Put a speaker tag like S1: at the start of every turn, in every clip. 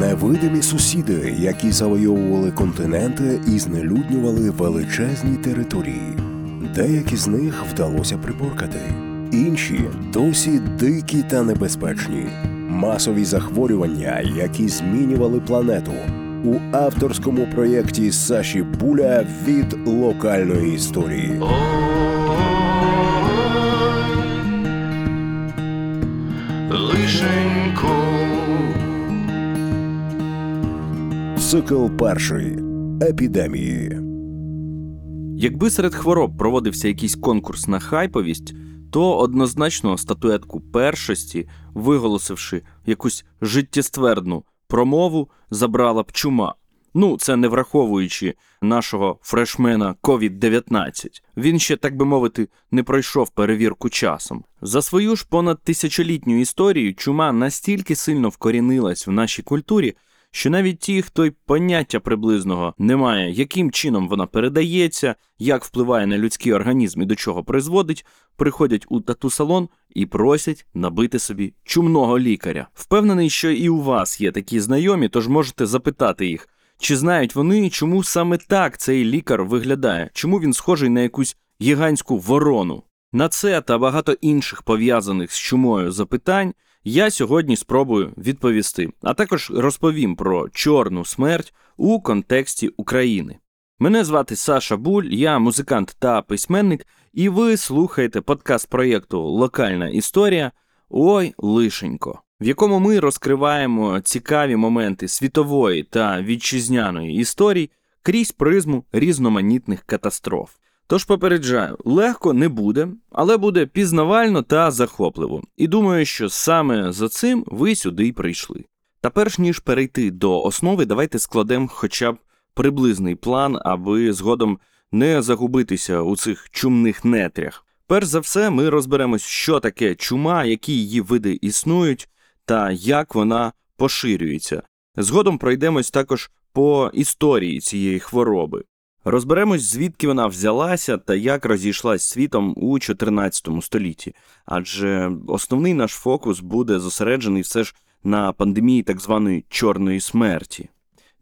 S1: Невидимі сусіди, які завойовували континенти і знелюднювали величезні території. Деякі з них вдалося приборкати, інші досі дикі та небезпечні. Масові захворювання, які змінювали планету у авторському проєкті Саші Буля від локальної історії. Цикл перший епідемії.
S2: Якби серед хвороб проводився якийсь конкурс на хайповість, то однозначно статуетку першості, виголосивши якусь життєствердну промову, забрала б чума. Ну, це не враховуючи нашого фрешмена COVID-19. Він ще, так би мовити, не пройшов перевірку часом. За свою ж понад тисячолітню історію чума настільки сильно вкорінилась в нашій культурі, що навіть ті, хто й поняття приблизного не має, яким чином вона передається, як впливає на людський організм і до чого призводить, приходять у тату-салон і просять набити собі чумного лікаря. Впевнений, що і у вас є такі знайомі, тож можете запитати їх, чи знають вони, чому саме так цей лікар виглядає, чому він схожий на якусь гігантську ворону. На це та багато інших пов'язаних з чумою запитань я сьогодні спробую відповісти, а також розповім про чорну смерть у контексті України. Мене звати Саша Буль, я музикант та письменник, і ви слухаєте подкаст проєкту Локальна історія Ой лишенько, в якому ми розкриваємо цікаві моменти світової та вітчизняної історій крізь призму різноманітних катастроф. Тож попереджаю, легко не буде, але буде пізнавально та захопливо. І думаю, що саме за цим ви сюди й прийшли. Та перш ніж перейти до основи, давайте складемо хоча б приблизний план, аби згодом не загубитися у цих чумних нетрях. Перш за все, ми розберемось, що таке чума, які її види існують, та як вона поширюється. Згодом пройдемось також по історії цієї хвороби. Розберемось, звідки вона взялася та як розійшлась світом у 14 столітті, адже основний наш фокус буде зосереджений все ж на пандемії так званої чорної смерті.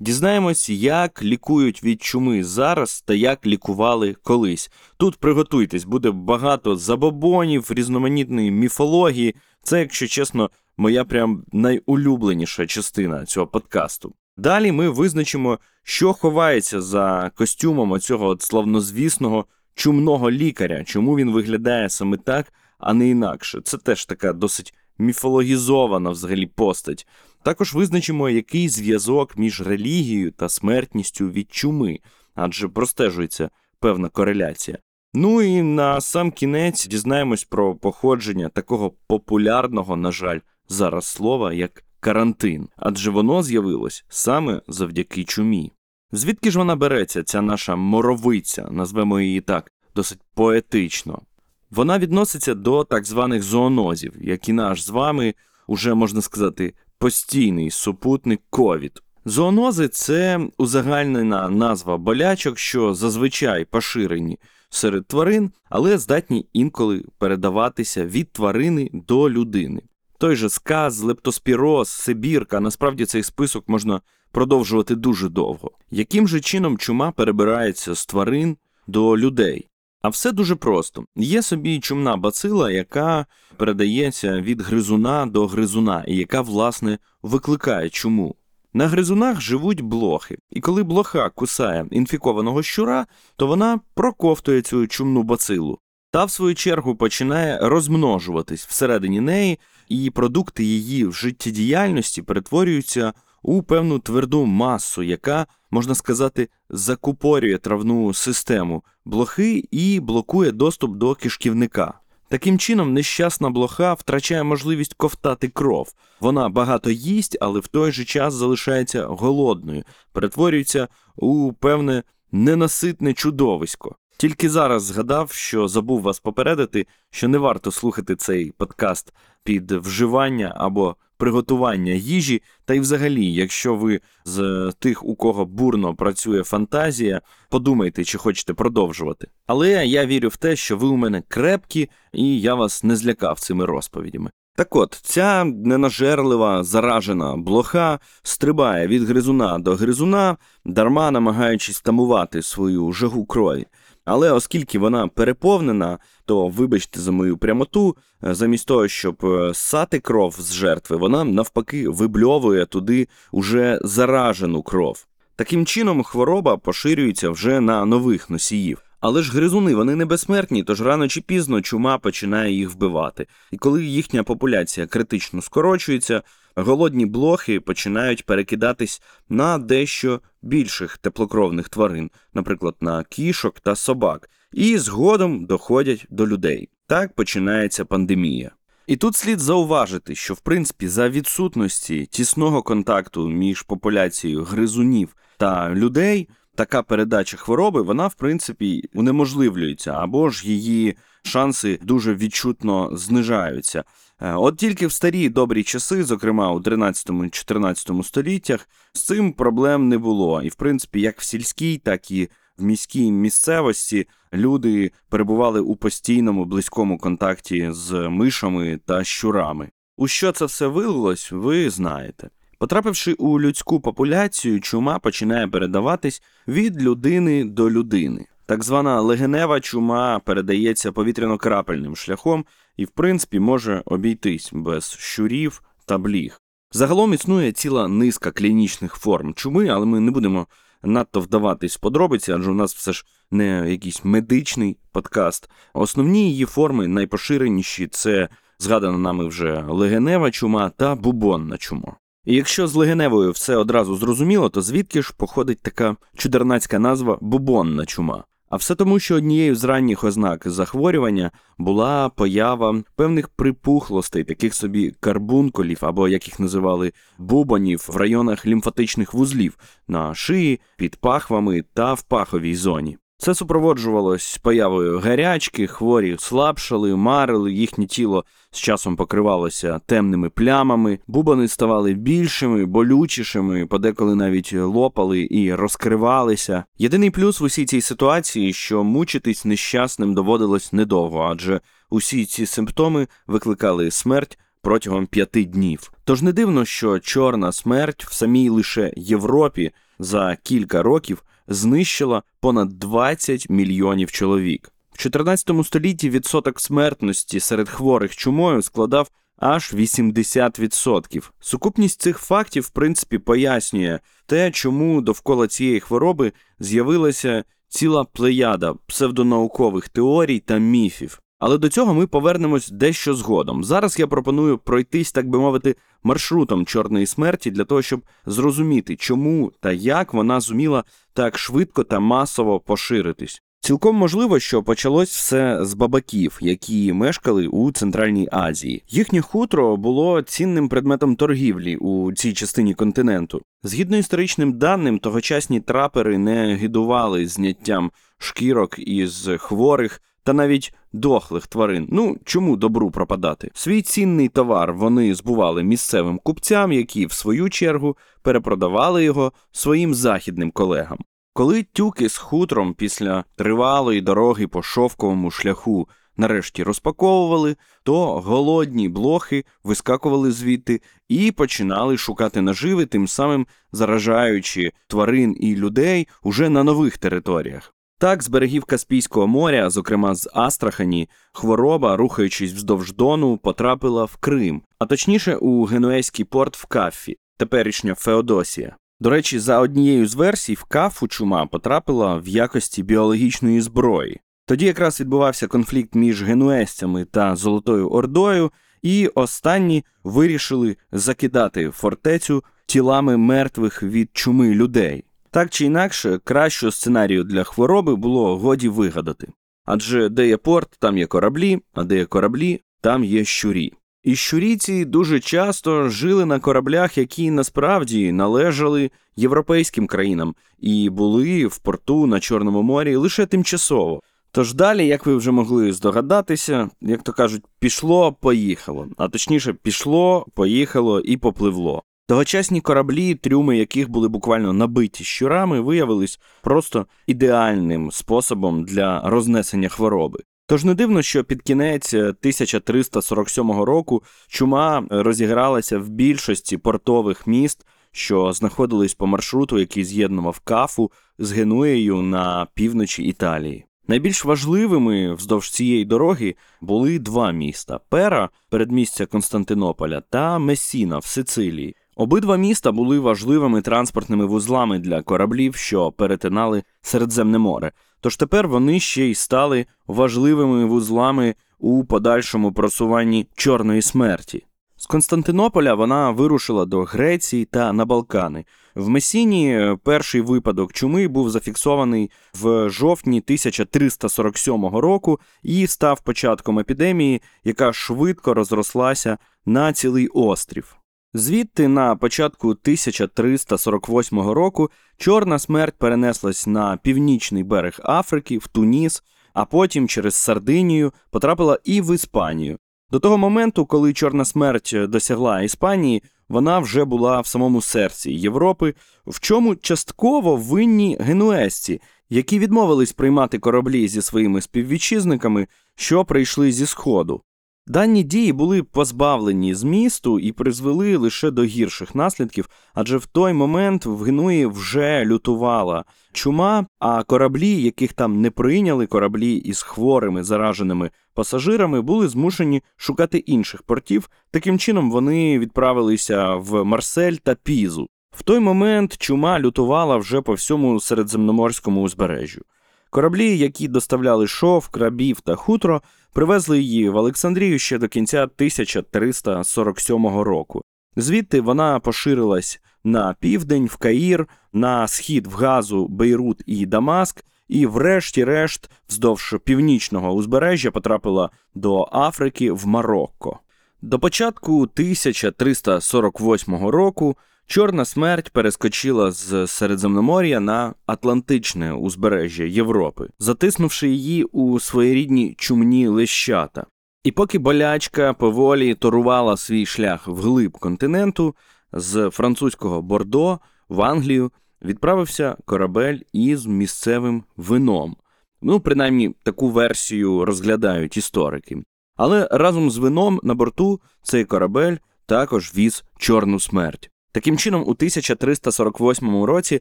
S2: Дізнаємось, як лікують від чуми зараз та як лікували колись. Тут приготуйтесь, буде багато забобонів, різноманітної міфології. Це, якщо чесно, моя прям найулюбленіша частина цього подкасту. Далі ми визначимо, що ховається за костюмом оцього славнозвісного чумного лікаря, чому він виглядає саме так, а не інакше. Це теж така досить міфологізована взагалі постать. Також визначимо, який зв'язок між релігією та смертністю від чуми, адже простежується певна кореляція. Ну і на сам кінець дізнаємось про походження такого популярного, на жаль, зараз слова, як карантин, адже воно з'явилось саме завдяки чумі. Звідки ж вона береться, ця наша моровиця, назвемо її так, досить поетично? Вона відноситься до так званих зоонозів, які наш з вами, уже можна сказати, постійний супутник ковід. Зоонози це узагальнена назва болячок, що зазвичай поширені серед тварин, але здатні інколи передаватися від тварини до людини. Той же сказ, лептоспіроз, сибірка, насправді цей список можна продовжувати дуже довго. Яким же чином чума перебирається з тварин до людей? А все дуже просто. Є собі чумна бацила, яка передається від гризуна до гризуна, і яка, власне, викликає чуму. На гризунах живуть блохи, і коли блоха кусає інфікованого щура, то вона проковтує цю чумну бацилу. Та, в свою чергу, починає розмножуватись всередині неї, і продукти її життєдіяльності перетворюються у певну тверду масу, яка, можна сказати, закупорює травну систему блохи і блокує доступ до кишківника. Таким чином, нещасна блоха втрачає можливість ковтати кров. Вона багато їсть, але в той же час залишається голодною, перетворюється у певне ненаситне чудовисько. Тільки зараз згадав, що забув вас попередити, що не варто слухати цей подкаст під вживання або приготування їжі, та й взагалі, якщо ви з тих, у кого бурно працює фантазія, подумайте, чи хочете продовжувати. Але я вірю в те, що ви у мене крепкі, і я вас не злякав цими розповідями. Так от, ця ненажерлива заражена блоха стрибає від гризуна до гризуна, дарма намагаючись тамувати свою жагу крові. Але оскільки вона переповнена, то вибачте за мою прямоту, е, замість того, щоб е, ссати кров з жертви, вона навпаки вибльовує туди уже заражену кров. Таким чином, хвороба поширюється вже на нових носіїв. Але ж гризуни вони не безсмертні, тож рано чи пізно чума починає їх вбивати. І коли їхня популяція критично скорочується, голодні блохи починають перекидатись на дещо більших теплокровних тварин, наприклад, на кішок та собак, і згодом доходять до людей. Так починається пандемія. І тут слід зауважити, що в принципі за відсутності тісного контакту між популяцією гризунів та людей така передача хвороби, вона в принципі унеможливлюється, або ж її шанси дуже відчутно знижаються. Е, От тільки в старі добрі часи, зокрема у 13-14 століттях, з цим проблем не було. І в принципі, як в сільській, так і в міській місцевості люди перебували у постійному близькому контакті з мишами та щурами. У що це все вилилось, ви знаєте. Потрапивши у людську популяцію, чума починає передаватись від людини до людини. Так звана легенева чума передається повітряно-крапельним шляхом і, в принципі, може обійтись без щурів та бліг. Загалом існує ціла низка клінічних форм чуми, але ми не будемо надто вдаватись в подробиці, адже у нас все ж не якийсь медичний подкаст. Основні її форми найпоширеніші це згадана нами вже легенева чума та бубонна чума. І якщо з легеневою все одразу зрозуміло, то звідки ж походить така чудернацька назва бубонна чума? А все тому, що однією з ранніх ознак захворювання була поява певних припухлостей, таких собі карбункулів, або як їх називали бубонів в районах лімфатичних вузлів на шиї, під пахвами та в паховій зоні. Це супроводжувалось появою гарячки, хворі слабшали, марили, їхнє тіло з часом покривалося темними плямами, бубони ставали більшими, болючішими, подеколи навіть лопали і розкривалися. Єдиний плюс в усій цій ситуації, що мучитись нещасним доводилось недовго, адже усі ці симптоми викликали смерть протягом п'яти днів. Тож не дивно, що чорна смерть в самій лише Європі за кілька років знищила понад 20 мільйонів чоловік. В 14 столітті відсоток смертності серед хворих чумою складав аж 80%. Сукупність цих фактів, в принципі, пояснює те, чому довкола цієї хвороби з'явилася ціла плеяда псевдонаукових теорій та міфів. Але до цього ми повернемось дещо згодом. Зараз я пропоную пройтись, так би мовити, маршрутом чорної смерті для того, щоб зрозуміти, чому та як вона зуміла так швидко та масово поширитись. Цілком можливо, що почалось все з бабаків, які мешкали у Центральній Азії. Їхнє хутро було цінним предметом торгівлі у цій частині континенту. Згідно історичним даним, тогочасні трапери не гидували зняттям шкірок із хворих та навіть дохлих тварин. Ну чому добру пропадати? Свій цінний товар вони збували місцевим купцям, які в свою чергу перепродавали його своїм західним колегам. Коли тюки з хутром після тривалої дороги по шовковому шляху нарешті розпаковували, то голодні блохи вискакували звідти і починали шукати наживи, тим самим заражаючи тварин і людей уже на нових територіях. Так, з берегів Каспійського моря, зокрема з Астрахані, хвороба, рухаючись вздовж Дону, потрапила в Крим, а точніше у генуезький порт в Каффі, теперішня Феодосія. До речі, за однією з версій, в Кафу чума потрапила в якості біологічної зброї. Тоді якраз відбувався конфлікт між генуезцями та Золотою Ордою, і останні вирішили закидати фортецю тілами мертвих від чуми людей. Так чи інакше, кращого сценарію для хвороби було годі вигадати. Адже де є порт, там є кораблі, а де є кораблі, там є щурі. І щуріці дуже часто жили на кораблях, які насправді належали європейським країнам і були в порту на Чорному морі лише тимчасово. Тож далі, як ви вже могли здогадатися, як то кажуть, пішло, поїхало, а точніше, пішло, поїхало і попливло. Тогочасні кораблі, трюми яких були буквально набиті щурами, виявились просто ідеальним способом для рознесення хвороби. Тож не дивно, що під кінець е, 1347 року чума розігралася в більшості портових міст, що знаходились по маршруту, який з'єднував Кафу з Генуєю на півночі Італії. Найбільш важливими вздовж цієї дороги були два міста: Пера, передмістя Константинополя, та Месіна в Сицилії. Обидва міста були важливими транспортними вузлами для кораблів, що перетинали Середземне море. Тож тепер вони ще й стали важливими вузлами у подальшому просуванні Чорної смерті. З Константинополя вона вирушила до Греції та на Балкани. В Месіні е, перший випадок чуми був зафіксований в жовтні 1347 року і став початком епідемії, яка швидко розрослася на цілий острів. Звідти на початку 1348 року Чорна смерть перенеслась на північний берег Африки, в Туніс, а потім через Сардинію потрапила і в Іспанію. До того моменту, коли Чорна смерть досягла Іспанії, вона вже була в самому серці Європи, в чому частково винні генуезці, які відмовились приймати кораблі зі своїми співвітчизниками, що прийшли зі сходу. Дані дії були позбавлені змісту і призвели лише до гірших наслідків, адже в той момент в Генуї вже лютувала чума, а кораблі, яких там не прийняли, кораблі із хворими зараженими пасажирами, були змушені шукати інших портів. Таким чином вони відправилися в Марсель та Пізу. В той момент чума лютувала вже по всьому середземноморському узбережжю. Кораблі, які доставляли шов, крабів та хутро, привезли її в Олександрію ще до кінця 1347 року. Звідти вона поширилась на південь, в Каїр, на схід в Газу, Бейрут і Дамаск, і, врешті-решт, вздовж північного узбережжя потрапила до Африки в Марокко. До початку 1348 року Чорна смерть перескочила з Середземномор'я на Атлантичне узбережжя Європи, затиснувши її у своєрідні чумні лещата. І поки болячка поволі торувала свій шлях вглиб континенту, з французького Бордо в Англію відправився корабель із місцевим вином. Ну, принаймні, таку версію розглядають історики. Але разом з вином на борту цей корабель також віз чорну смерть. Таким чином, у 1348 році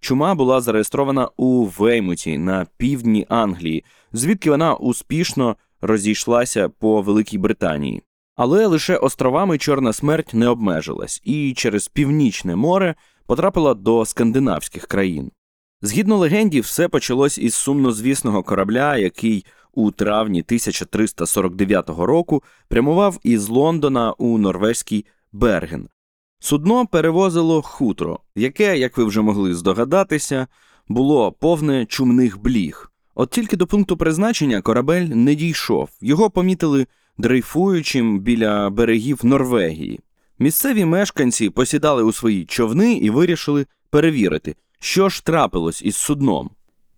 S2: чума була зареєстрована у Веймуті на півдні Англії, звідки вона успішно розійшлася по Великій Британії. Але лише островами Чорна смерть не обмежилась і через північне море потрапила до скандинавських країн. Згідно легенді, все почалось із сумнозвісного корабля, який у травні 1349 року прямував із Лондона у норвезький Берген. Судно перевозило хутро, яке, як ви вже могли здогадатися, було повне чумних бліг. От тільки до пункту призначення корабель не дійшов, його помітили дрейфуючим біля берегів Норвегії. Місцеві мешканці посідали у свої човни і вирішили перевірити, що ж трапилось із судном.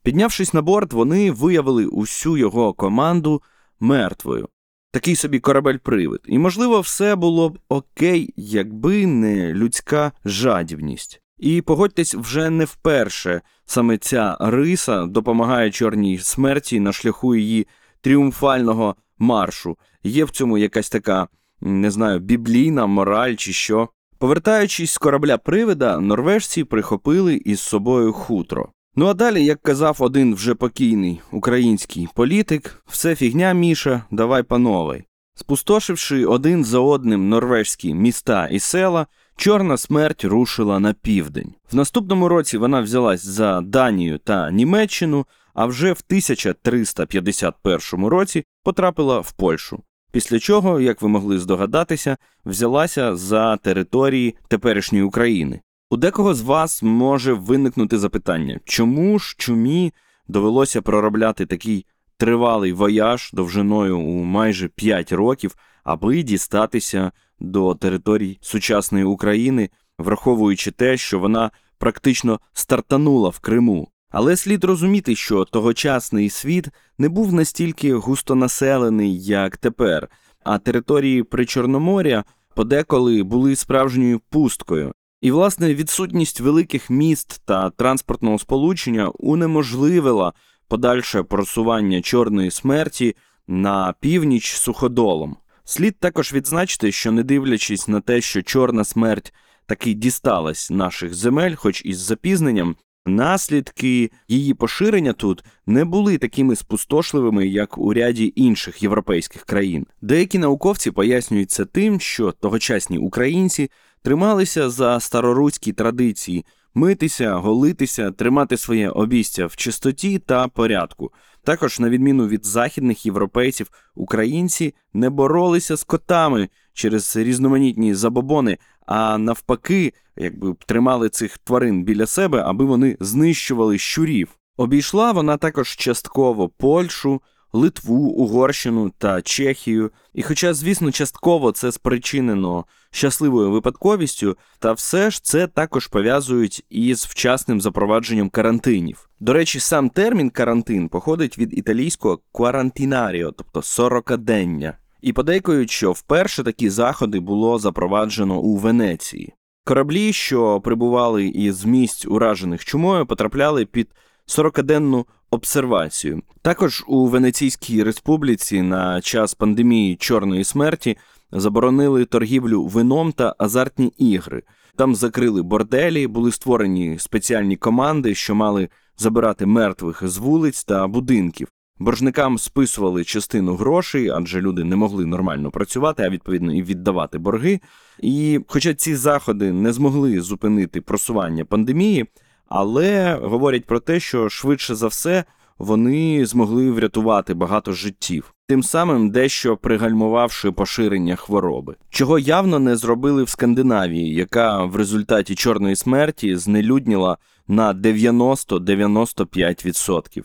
S2: Піднявшись на борт, вони виявили усю його команду мертвою. Такий собі корабель-привид. І, можливо, все було б окей, якби не людська жадібність. І погодьтесь, вже не вперше саме ця риса допомагає чорній смерті на шляху її тріумфального маршу. Є в цьому якась така, не знаю, біблійна мораль чи що. Повертаючись з корабля привида, норвежці прихопили із собою хутро. Ну а далі, як казав один вже покійний український політик, все фігня Міша, давай панове. Спустошивши один за одним норвежські міста і села, Чорна смерть рушила на південь. В наступному році вона взялась за Данію та Німеччину, а вже в 1351 році потрапила в Польщу. Після чого, як ви могли здогадатися, взялася за території теперішньої України. У декого з вас може виникнути запитання, чому ж чумі довелося проробляти такий тривалий вояж довжиною у майже 5 років, аби дістатися до територій сучасної України, враховуючи те, що вона практично стартанула в Криму. Але слід розуміти, що тогочасний світ не був настільки густонаселений, як тепер, а території Причорноморя подеколи були справжньою пусткою. І, власне, відсутність великих міст та транспортного сполучення унеможливила подальше просування чорної смерті на північ суходолом. Слід також відзначити, що не дивлячись на те, що чорна смерть таки дісталась наших земель, хоч із запізненням, наслідки її поширення тут не були такими спустошливими, як у ряді інших європейських країн. Деякі науковці пояснюють це тим, що тогочасні українці трималися за староруські традиції митися, голитися, тримати своє обістя в чистоті та порядку. Також, на відміну від західних європейців, українці не боролися з котами через різноманітні забобони, а навпаки, якби тримали цих тварин біля себе, аби вони знищували щурів. Обійшла вона також частково Польщу, Литву, Угорщину та Чехію. І хоча, звісно, частково це спричинено щасливою випадковістю, та все ж це також пов'язують із вчасним запровадженням карантинів. До речі, сам термін карантин походить від італійського quarantinario, тобто сорокадення. І подейкують, що вперше такі заходи було запроваджено у Венеції. Кораблі, що прибували із місць, уражених чумою, потрапляли під 40-денну обсервацію. Також у Венеційській республіці на час пандемії чорної смерті заборонили торгівлю вином та азартні ігри. Там закрили борделі, були створені спеціальні команди, що мали забирати мертвих з вулиць та будинків. Боржникам списували частину грошей, адже люди не могли нормально працювати, а відповідно і віддавати борги. І хоча ці заходи не змогли зупинити просування пандемії, але говорять про те, що швидше за все вони змогли врятувати багато життів, тим самим дещо пригальмувавши поширення хвороби, чого явно не зробили в Скандинавії, яка в результаті чорної смерті знелюдніла на 90-95%.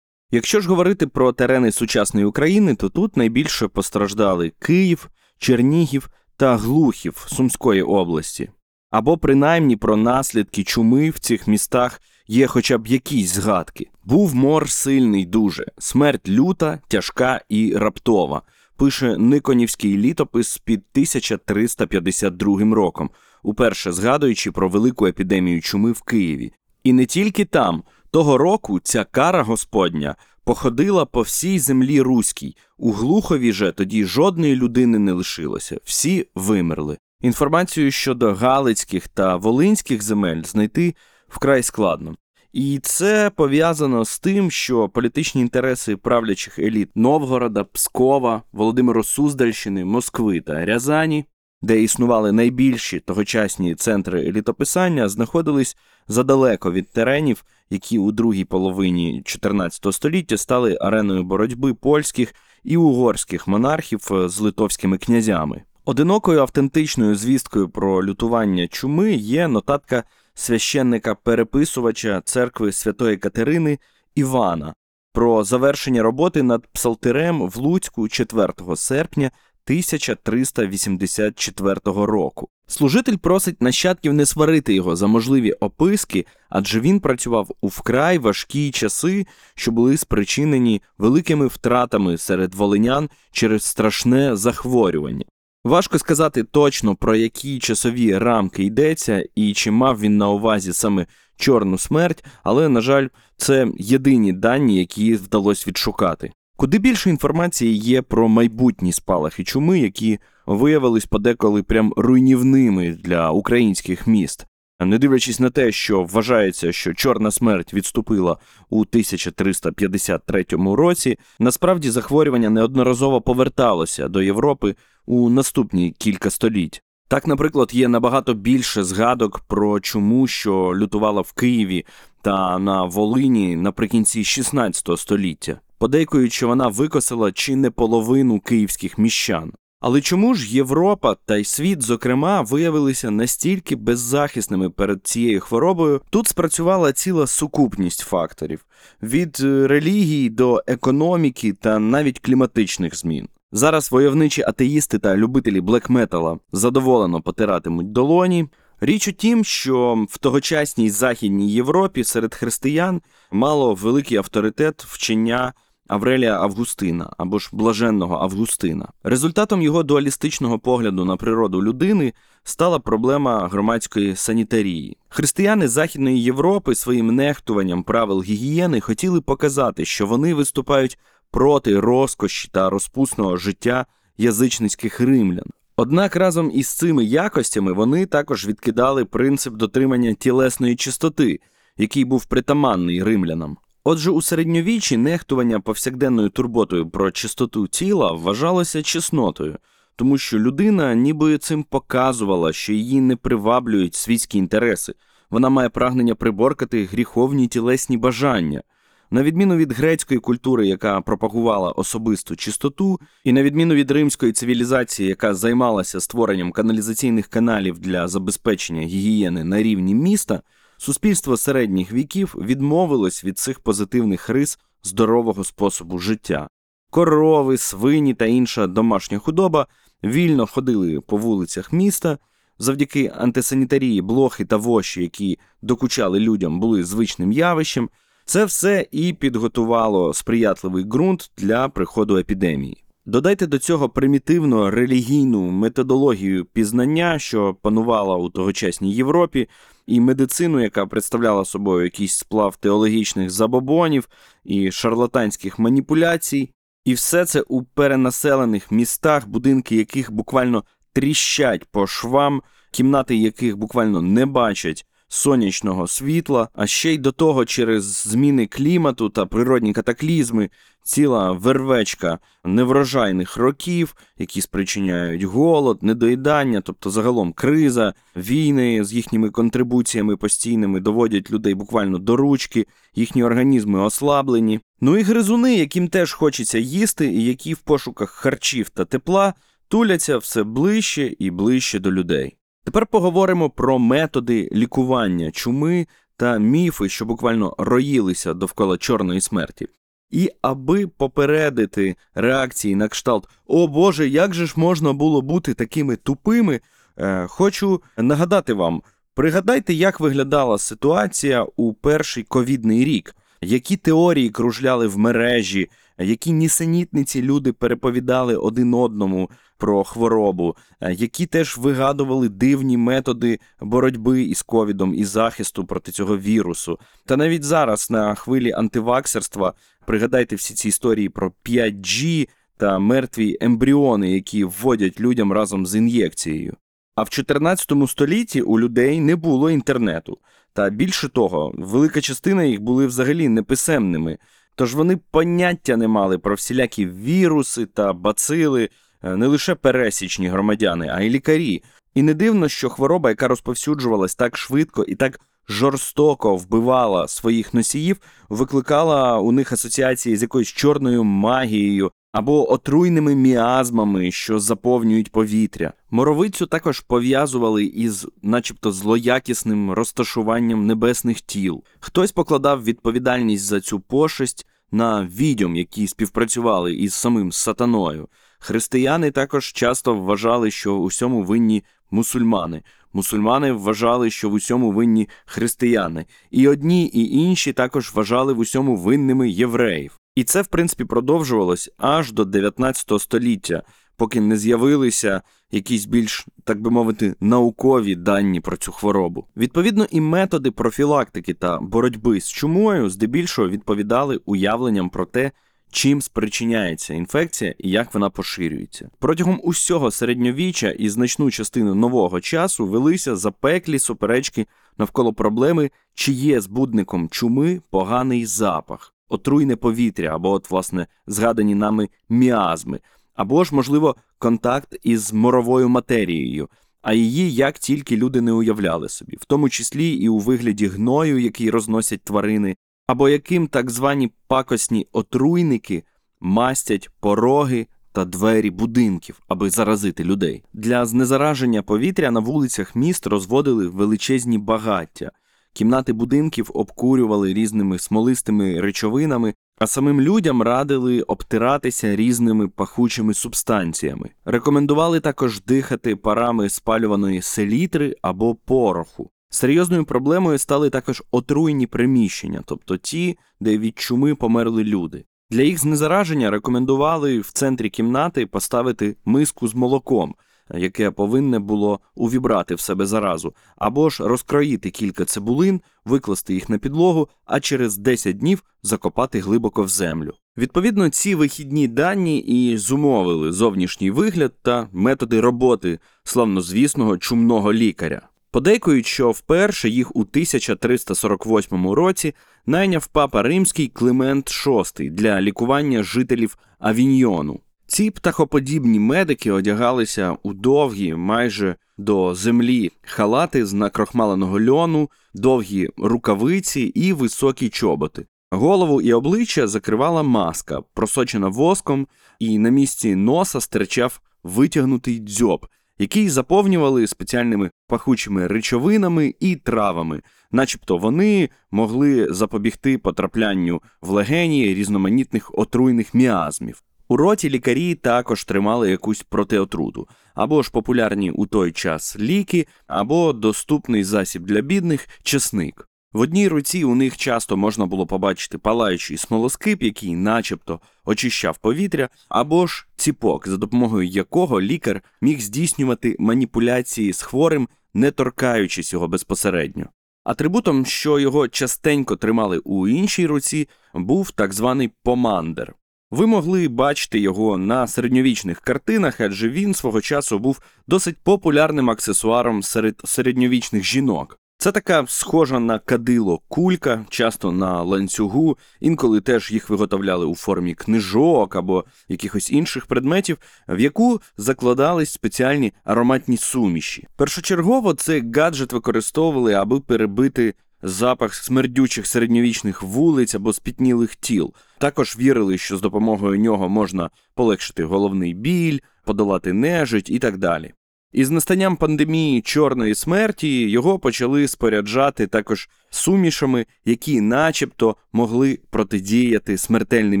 S2: Якщо ж говорити про терени сучасної України, то тут найбільше постраждали Київ, Чернігів та Глухів Сумської області. Або принаймні про наслідки чуми в цих містах є хоча б якісь згадки. Був мор сильний дуже, смерть люта, тяжка і раптова. Пише Никонівський літопис під 1352 роком, уперше згадуючи про велику епідемію чуми в Києві. І не тільки там. Того року ця кара Господня походила по всій землі руській. У Глухові же тоді жодної людини не лишилося, всі вимерли. Інформацію щодо Галицьких та Волинських земель знайти вкрай складно. І це пов'язано з тим, що політичні інтереси правлячих еліт Новгорода, Пскова, Володимиру Суздальщини, Москви та Рязані, де існували найбільші тогочасні центри літописання, знаходились задалеко від теренів, які у другій половині 14 століття стали ареною боротьби польських і угорських монархів з литовськими князями. Одинокою автентичною звісткою про лютування чуми є нотатка священника переписувача церкви Святої Катерини Івана про завершення роботи над псалтирем в Луцьку 4 серпня 1384 року. Служитель просить нащадків не сварити його за можливі описки, адже він працював у вкрай важкі часи, що були спричинені великими втратами серед волинян через страшне захворювання. Важко сказати точно про які часові рамки йдеться і чи мав він на увазі саме чорну смерть, але, на жаль, це єдині дані, які вдалося відшукати. Куди більше інформації є про майбутні спалахи чуми, які виявились подеколи прям руйнівними для українських міст. Не дивлячись на те, що вважається, що чорна смерть відступила у 1353 році, насправді захворювання неодноразово поверталося до Європи у наступні кілька століть. Так, наприклад, є набагато більше згадок про чуму, що лютувала в Києві та на Волині наприкінці 16 століття. Подейкують, що вона викосила чи не половину київських міщан. Але чому ж Європа та й світ, зокрема, виявилися настільки беззахисними перед цією хворобою? Тут спрацювала ціла сукупність факторів від е, релігії до економіки та навіть кліматичних змін. Зараз войовничі атеїсти та любителі блекметала задоволено потиратимуть долоні. Річ у тім, що в тогочасній Західній Європі серед християн мало великий авторитет вчення Аврелія Августина або ж блаженного Августина. Результатом його дуалістичного погляду на природу людини стала проблема громадської санітарії. Християни Західної Європи своїм нехтуванням правил гігієни хотіли показати, що вони виступають проти розкоші та розпусного життя язичницьких римлян. Однак разом із цими якостями вони також відкидали принцип дотримання тілесної чистоти, який був притаманний римлянам. Отже, у середньовіччі нехтування повсякденною турботою про чистоту тіла вважалося чеснотою, тому що людина ніби цим показувала, що її не приваблюють світські інтереси. Вона має прагнення приборкати гріховні тілесні бажання. На відміну від грецької культури, яка пропагувала особисту чистоту, і на відміну від римської цивілізації, яка займалася створенням каналізаційних каналів для забезпечення гігієни на рівні міста, суспільство середніх віків відмовилось від цих позитивних рис здорового способу життя. Корови, свині та інша домашня худоба вільно ходили по вулицях міста. Завдяки антисанітарії, блохи та воші, які докучали людям, були звичним явищем. Це все і підготувало сприятливий ґрунт для приходу епідемії. Додайте до цього примітивну релігійну методологію пізнання, що панувала у тогочасній Європі, і медицину, яка представляла собою якийсь сплав теологічних забобонів і шарлатанських маніпуляцій, і все це у перенаселених містах, будинки яких буквально тріщать по швам, кімнати яких буквально не бачать сонячного світла, а ще й до того через зміни клімату та природні катаклізми, ціла вервечка неврожайних років, які спричиняють голод, недоїдання, тобто загалом криза, війни з їхніми контрибуціями постійними доводять людей буквально до ручки, їхні організми ослаблені. Ну і гризуни, яким теж хочеться їсти, і які в пошуках харчів та тепла туляться все ближче і ближче до людей. Тепер поговоримо про методи лікування чуми та міфи, що буквально роїлися довкола чорної смерті. І аби попередити реакції на кшталт О Боже, як же ж можна було бути такими тупими, е, хочу нагадати вам: пригадайте, як виглядала ситуація у перший ковідний рік, які теорії кружляли в мережі, які нісенітниці люди переповідали один одному про хворобу, е, які теж вигадували дивні методи боротьби із ковідом і захисту проти цього вірусу. Та навіть зараз на хвилі антиваксерства пригадайте всі ці історії про 5G та мертві ембріони, які вводять людям разом з ін'єкцією. А в 14 столітті у людей не було інтернету. Та більше того, велика частина їх були взагалі неписемними. Тож вони поняття не мали про всілякі віруси та бацили, е, не лише пересічні громадяни, а й лікарі. І не дивно, що хвороба, яка розповсюджувалась так швидко і так жорстоко вбивала своїх носіїв, викликала у них асоціації з якоюсь чорною магією або отруйними міазмами, що заповнюють повітря. Моровицю також пов'язували із, начебто, злоякісним розташуванням небесних тіл. Хтось покладав відповідальність за цю пошесть на відьом, які співпрацювали із самим сатаною. Християни також часто вважали, що у всьому винні мусульмани. Мусульмани вважали, що в усьому винні християни, і одні, і інші також вважали в усьому винними євреїв. І це, в принципі, продовжувалось аж до 19 століття, поки не з'явилися якісь більш, так би мовити, наукові дані про цю хворобу. Відповідно, і методи профілактики та боротьби з чумою здебільшого відповідали уявленням про те, чим спричиняється інфекція і як вона поширюється. Протягом усього середньовіччя і значну частину нового часу велися запеклі суперечки навколо проблеми, чи є збудником чуми поганий запах, отруйне повітря, або, от, власне, згадані нами міазми, або ж, можливо, контакт із моровою матерією. А її як тільки люди не уявляли собі, в тому числі і у вигляді гною, який розносять тварини, або яким так звані пакосні отруйники мастять пороги та двері будинків, аби заразити людей. Для знезараження повітря на вулицях міст розводили величезні багаття. Кімнати будинків обкурювали різними смолистими речовинами, а самим людям радили обтиратися різними пахучими субстанціями. Рекомендували також дихати парами спалюваної селітри або пороху. Серйозною проблемою стали також отруйні приміщення, тобто ті, де від чуми померли люди. Для їх знезараження рекомендували в центрі кімнати поставити миску з молоком. Яке повинне було увібрати в себе заразу, або ж розкроїти кілька цибулин, викласти їх на підлогу, а через 10 днів закопати глибоко в землю. Відповідно, ці вихідні дані і зумовили зовнішній вигляд та методи роботи славнозвісного чумного лікаря. Подейкують, що вперше їх у 1348 році найняв папа римський Климент VI для лікування жителів Авіньйону. Ці птахоподібні медики одягалися у довгі, майже до землі халати з накрохмаленого льону, довгі рукавиці і високі чоботи. Голову і обличчя закривала маска, просочена воском, і на місці носа стирчав витягнутий дзьоб, який заповнювали спеціальними пахучими речовинами і травами, начебто вони могли запобігти потраплянню в легені різноманітних отруйних міазмів. У роті лікарі також тримали якусь протиотруту, або ж популярні у той час ліки, або доступний засіб для бідних чесник. В одній руці у них часто можна було побачити палаючий смолоскип, який начебто очищав повітря, або ж ціпок, за допомогою якого лікар міг здійснювати маніпуляції з хворим, не торкаючись його безпосередньо. Атрибутом, що його частенько тримали у іншій руці, був так званий помандер. Ви могли бачити його на середньовічних картинах, адже він свого часу був досить популярним аксесуаром серед середньовічних жінок. Це така схожа на кадило кулька, часто на ланцюгу, інколи теж їх виготовляли у формі книжок або якихось інших предметів, в яку закладались спеціальні ароматні суміші. Першочергово цей гаджет використовували, аби перебити запах смердючих середньовічних вулиць або спітнілих тіл. Також вірили, що з допомогою нього можна полегшити головний біль, подолати нежить і так далі. Із настанням пандемії чорної смерті його почали споряджати також сумішами, які начебто могли протидіяти смертельним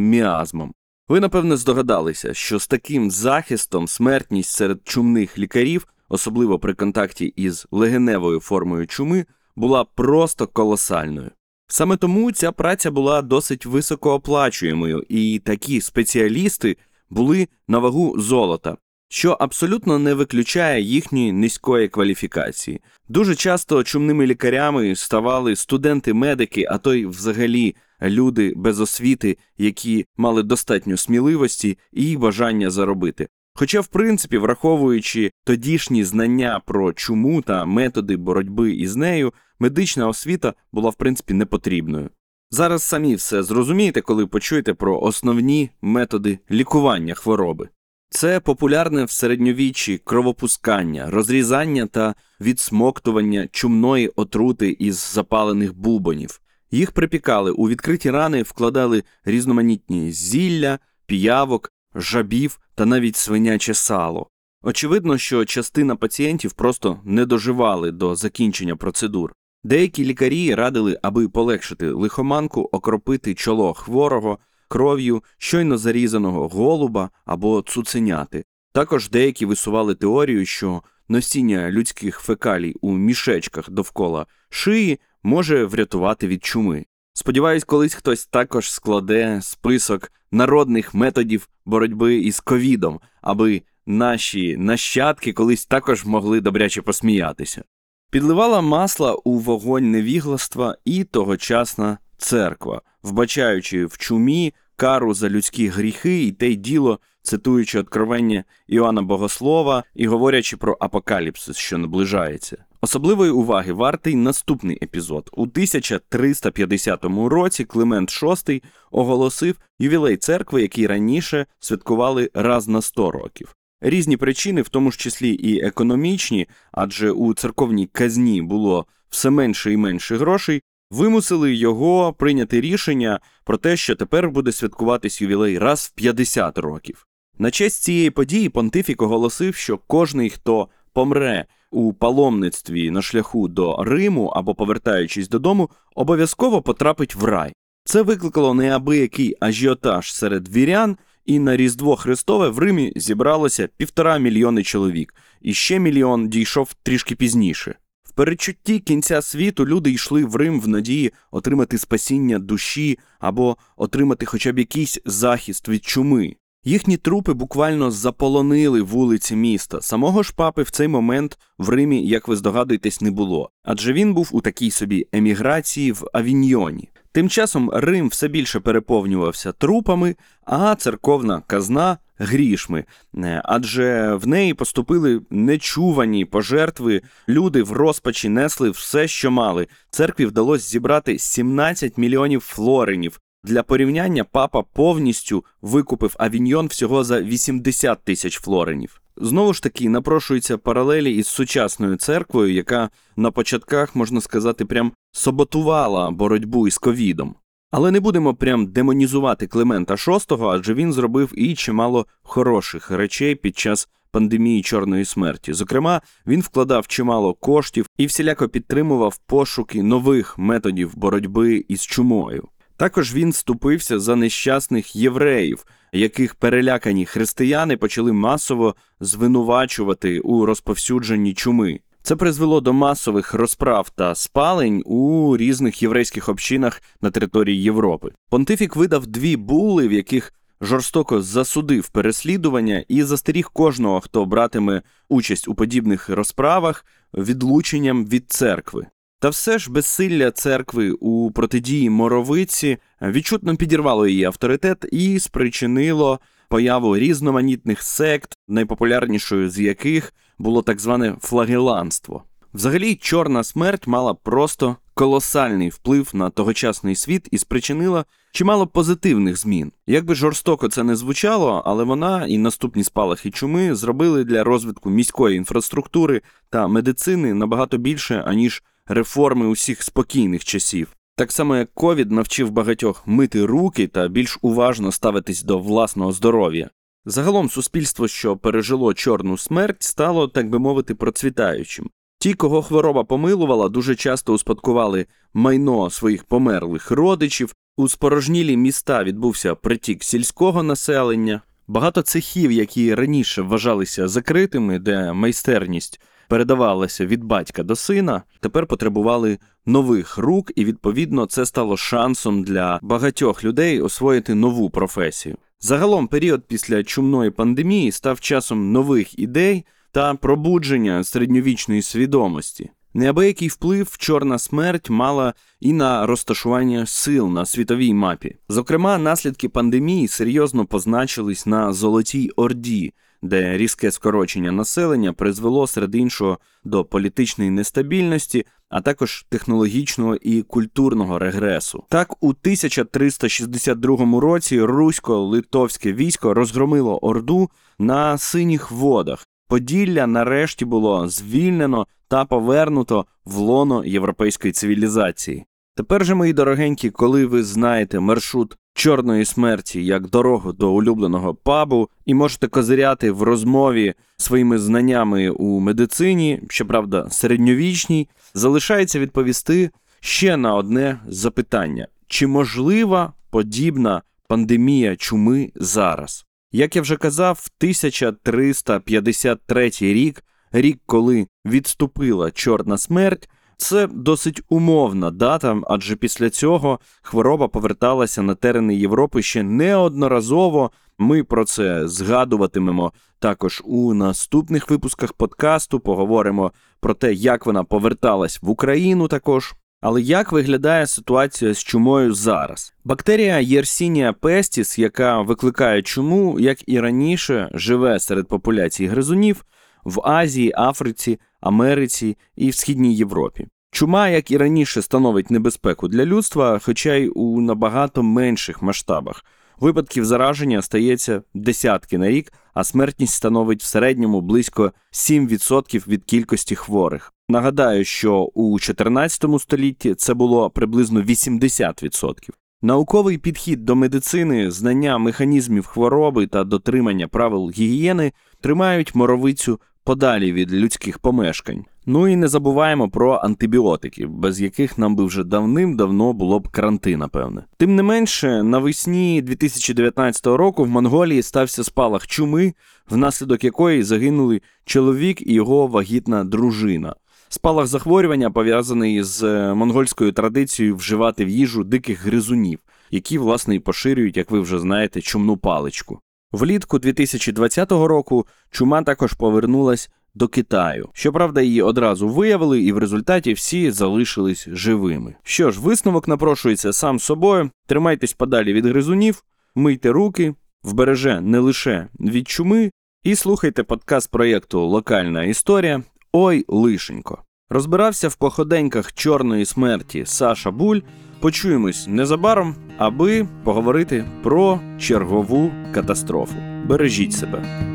S2: міазмам. Ви, напевне, здогадалися, що з таким захистом смертність серед чумних лікарів, особливо при контакті із легеневою формою чуми, була просто колосальною. Саме тому ця праця була досить високооплачуємою, і такі спеціалісти були на вагу золота, що абсолютно не виключає їхньої низької кваліфікації. Дуже часто чумними лікарями ставали студенти-медики, а то й взагалі люди без освіти, які мали достатньо сміливості і бажання заробити. Хоча, в принципі, враховуючи тодішні знання про чуму та методи боротьби із нею, медична освіта була в принципі непотрібною. Зараз самі все зрозумієте, коли почуєте про основні методи лікування хвороби. Це популярне в середньовіччі кровопускання, розрізання та відсмоктування чумної отрути із запалених бубонів. Їх припікали у відкриті рани, вкладали різноманітні зілля, піявок, жабів та навіть свиняче сало. Очевидно, що частина пацієнтів просто не доживали до закінчення процедур. Деякі лікарі радили, аби полегшити лихоманку, окропити чоло хворого кров'ю щойно зарізаного голуба або цуценяти. Також деякі висували теорію, що носіння людських фекалій у мішечках довкола шиї може врятувати від чуми. Сподіваюсь, колись хтось також складе список народних методів боротьби із ковідом, аби наші нащадки колись також могли добряче посміятися. Підливала масла у вогонь невігластва і тогочасна церква, вбачаючи в чумі кару за людські гріхи і те й діло, цитуючи откровення Іоанна Богослова і говорячи про апокаліпсис, що наближається. Особливої уваги вартий наступний епізод. У 1350 році Климент VI оголосив ювілей церкви, який раніше святкували раз на 100 років. Різні причини, в тому ж числі і економічні, адже у церковній казні було все менше і менше грошей, вимусили його прийняти рішення про те, що тепер буде святкуватись ювілей раз в 50 років. На честь цієї події понтифік оголосив, що кожний, хто помре у паломництві на шляху до Риму або повертаючись додому, обов'язково потрапить в рай. Це викликало неабиякий ажіотаж серед вірян, і на Різдво Христове в Римі зібралося півтора мільйони чоловік, і ще мільйон дійшов трішки пізніше. В передчутті кінця світу люди йшли в Рим в надії отримати спасіння душі або отримати хоча б якийсь захист від чуми. Їхні трупи буквально заполонили вулиці міста. Самого ж папи в цей момент в Римі, як ви здогадуєтесь, не було, адже він був у такій собі еміграції в Авіньйоні. Тим часом Рим все більше переповнювався трупами, а церковна казна грішми, Е, адже в неї поступили нечувані пожертви. Люди в розпачі несли все, що мали. Церкві вдалося зібрати 17 мільйонів флоринів. Для порівняння папа повністю викупив авіньйон всього за 80 тисяч флоринів. Знову ж таки, напрошуються паралелі із сучасною церквою, яка на початках, можна сказати, прям саботувала боротьбу із ковідом. Але не будемо прям демонізувати Климента VI, адже він зробив і чимало хороших речей під час пандемії чорної смерті. Зокрема, він вкладав чимало коштів і всіляко підтримував пошуки нових методів боротьби із чумою. Також він ступився за нещасних євреїв, яких перелякані християни почали масово звинувачувати у розповсюдженні чуми. Це призвело до масових розправ та спалень у різних єврейських общинах на території Європи. Понтифік видав дві були, в яких жорстоко засудив переслідування і застеріг кожного, хто братиме участь у подібних розправах, відлученням від церкви. Та все ж безсилля церкви у протидії моровиці відчутно підірвало її авторитет і спричинило появу різноманітних сект, найпопулярнішою з яких було так зване флагеланство. Взагалі, чорна смерть мала просто колосальний вплив на тогочасний світ і спричинила чимало позитивних змін. Як би жорстоко це не звучало, але вона і наступні спалахи чуми зробили для розвитку міської інфраструктури та медицини набагато більше, аніж реформи усіх спокійних часів. Так само як ковід навчив багатьох мити руки та більш уважно ставитись до власного здоров'я. Загалом суспільство, що пережило чорну смерть, стало, так би мовити, процвітаючим. Ті, кого хвороба помилувала, дуже часто успадкували майно своїх померлих родичів. У спорожнілі міста відбувся притік сільського населення. Багато цехів, які раніше вважалися закритими, де майстерність передавалася від батька до сина, тепер потребували нових рук, і відповідно це стало шансом для багатьох людей освоїти нову професію. Загалом період після чумної пандемії став часом нових ідей та пробудження середньовічної свідомості. Неабиякий вплив чорна смерть мала і на розташування сил на світовій мапі. Зокрема, наслідки пандемії серйозно позначились на Золотій Орді, де різке скорочення населення призвело серед іншого до політичної нестабільності, а також технологічного і культурного регресу. Так, у 1362 році русько-литовське військо розгромило Орду на синіх водах. Поділля нарешті було звільнено та повернуто в лоно європейської цивілізації. Тепер же, мої дорогенькі, коли ви знаєте маршрут чорної смерті як дорогу до улюбленого пабу, і можете козиряти в розмові своїми знаннями у медицині, щоправда, середньовічній, залишається відповісти ще на одне запитання: чи можлива подібна пандемія чуми зараз? Як я вже казав, 1353 рік, рік, коли відступила чорна смерть, це досить умовна дата, адже після цього хвороба поверталася на терени Європи ще неодноразово. Ми про це згадуватимемо також у наступних випусках подкасту. Поговоримо про те, як вона поверталась в Україну також. Але як виглядає ситуація з чумою зараз? Бактерія Yersinia pestis, яка викликає чуму, як і раніше, живе серед популяцій гризунів в Азії, Африці, Америці і в Східній Європі. Чума, як і раніше, становить небезпеку для людства, хоча й у набагато менших масштабах. Випадків зараження стається десятки на рік, а смертність становить в середньому близько 7% від кількості хворих. Нагадаю, що у 14 столітті це було приблизно 80%. Науковий підхід до медицини, знання механізмів хвороби та дотримання правил гігієни тримають моровицю подалі від людських помешкань. Ну і не забуваємо про антибіотики, без яких нам би вже давним-давно було б карантин, напевне. Тим не менше, навесні 2019 року в Монголії стався спалах чуми, внаслідок якої загинули чоловік і його вагітна дружина. Спалах захворювання пов'язаний з е, монгольською традицією вживати в їжу диких гризунів, які, власне, і поширюють, як ви вже знаєте, чумну паличку. Влітку 2020 року чума також повернулась до Китаю. Щоправда, її одразу виявили, і в результаті всі залишились живими. Що ж, висновок напрошується сам собою. Тримайтесь подалі від гризунів, мийте руки, вбереже не лише від чуми, і слухайте подкаст проєкту Локальна історія Ой лишенько. Розбирався в походеньках чорної смерті Саша Буль. Почуємось незабаром, аби поговорити про чергову катастрофу. Бережіть себе.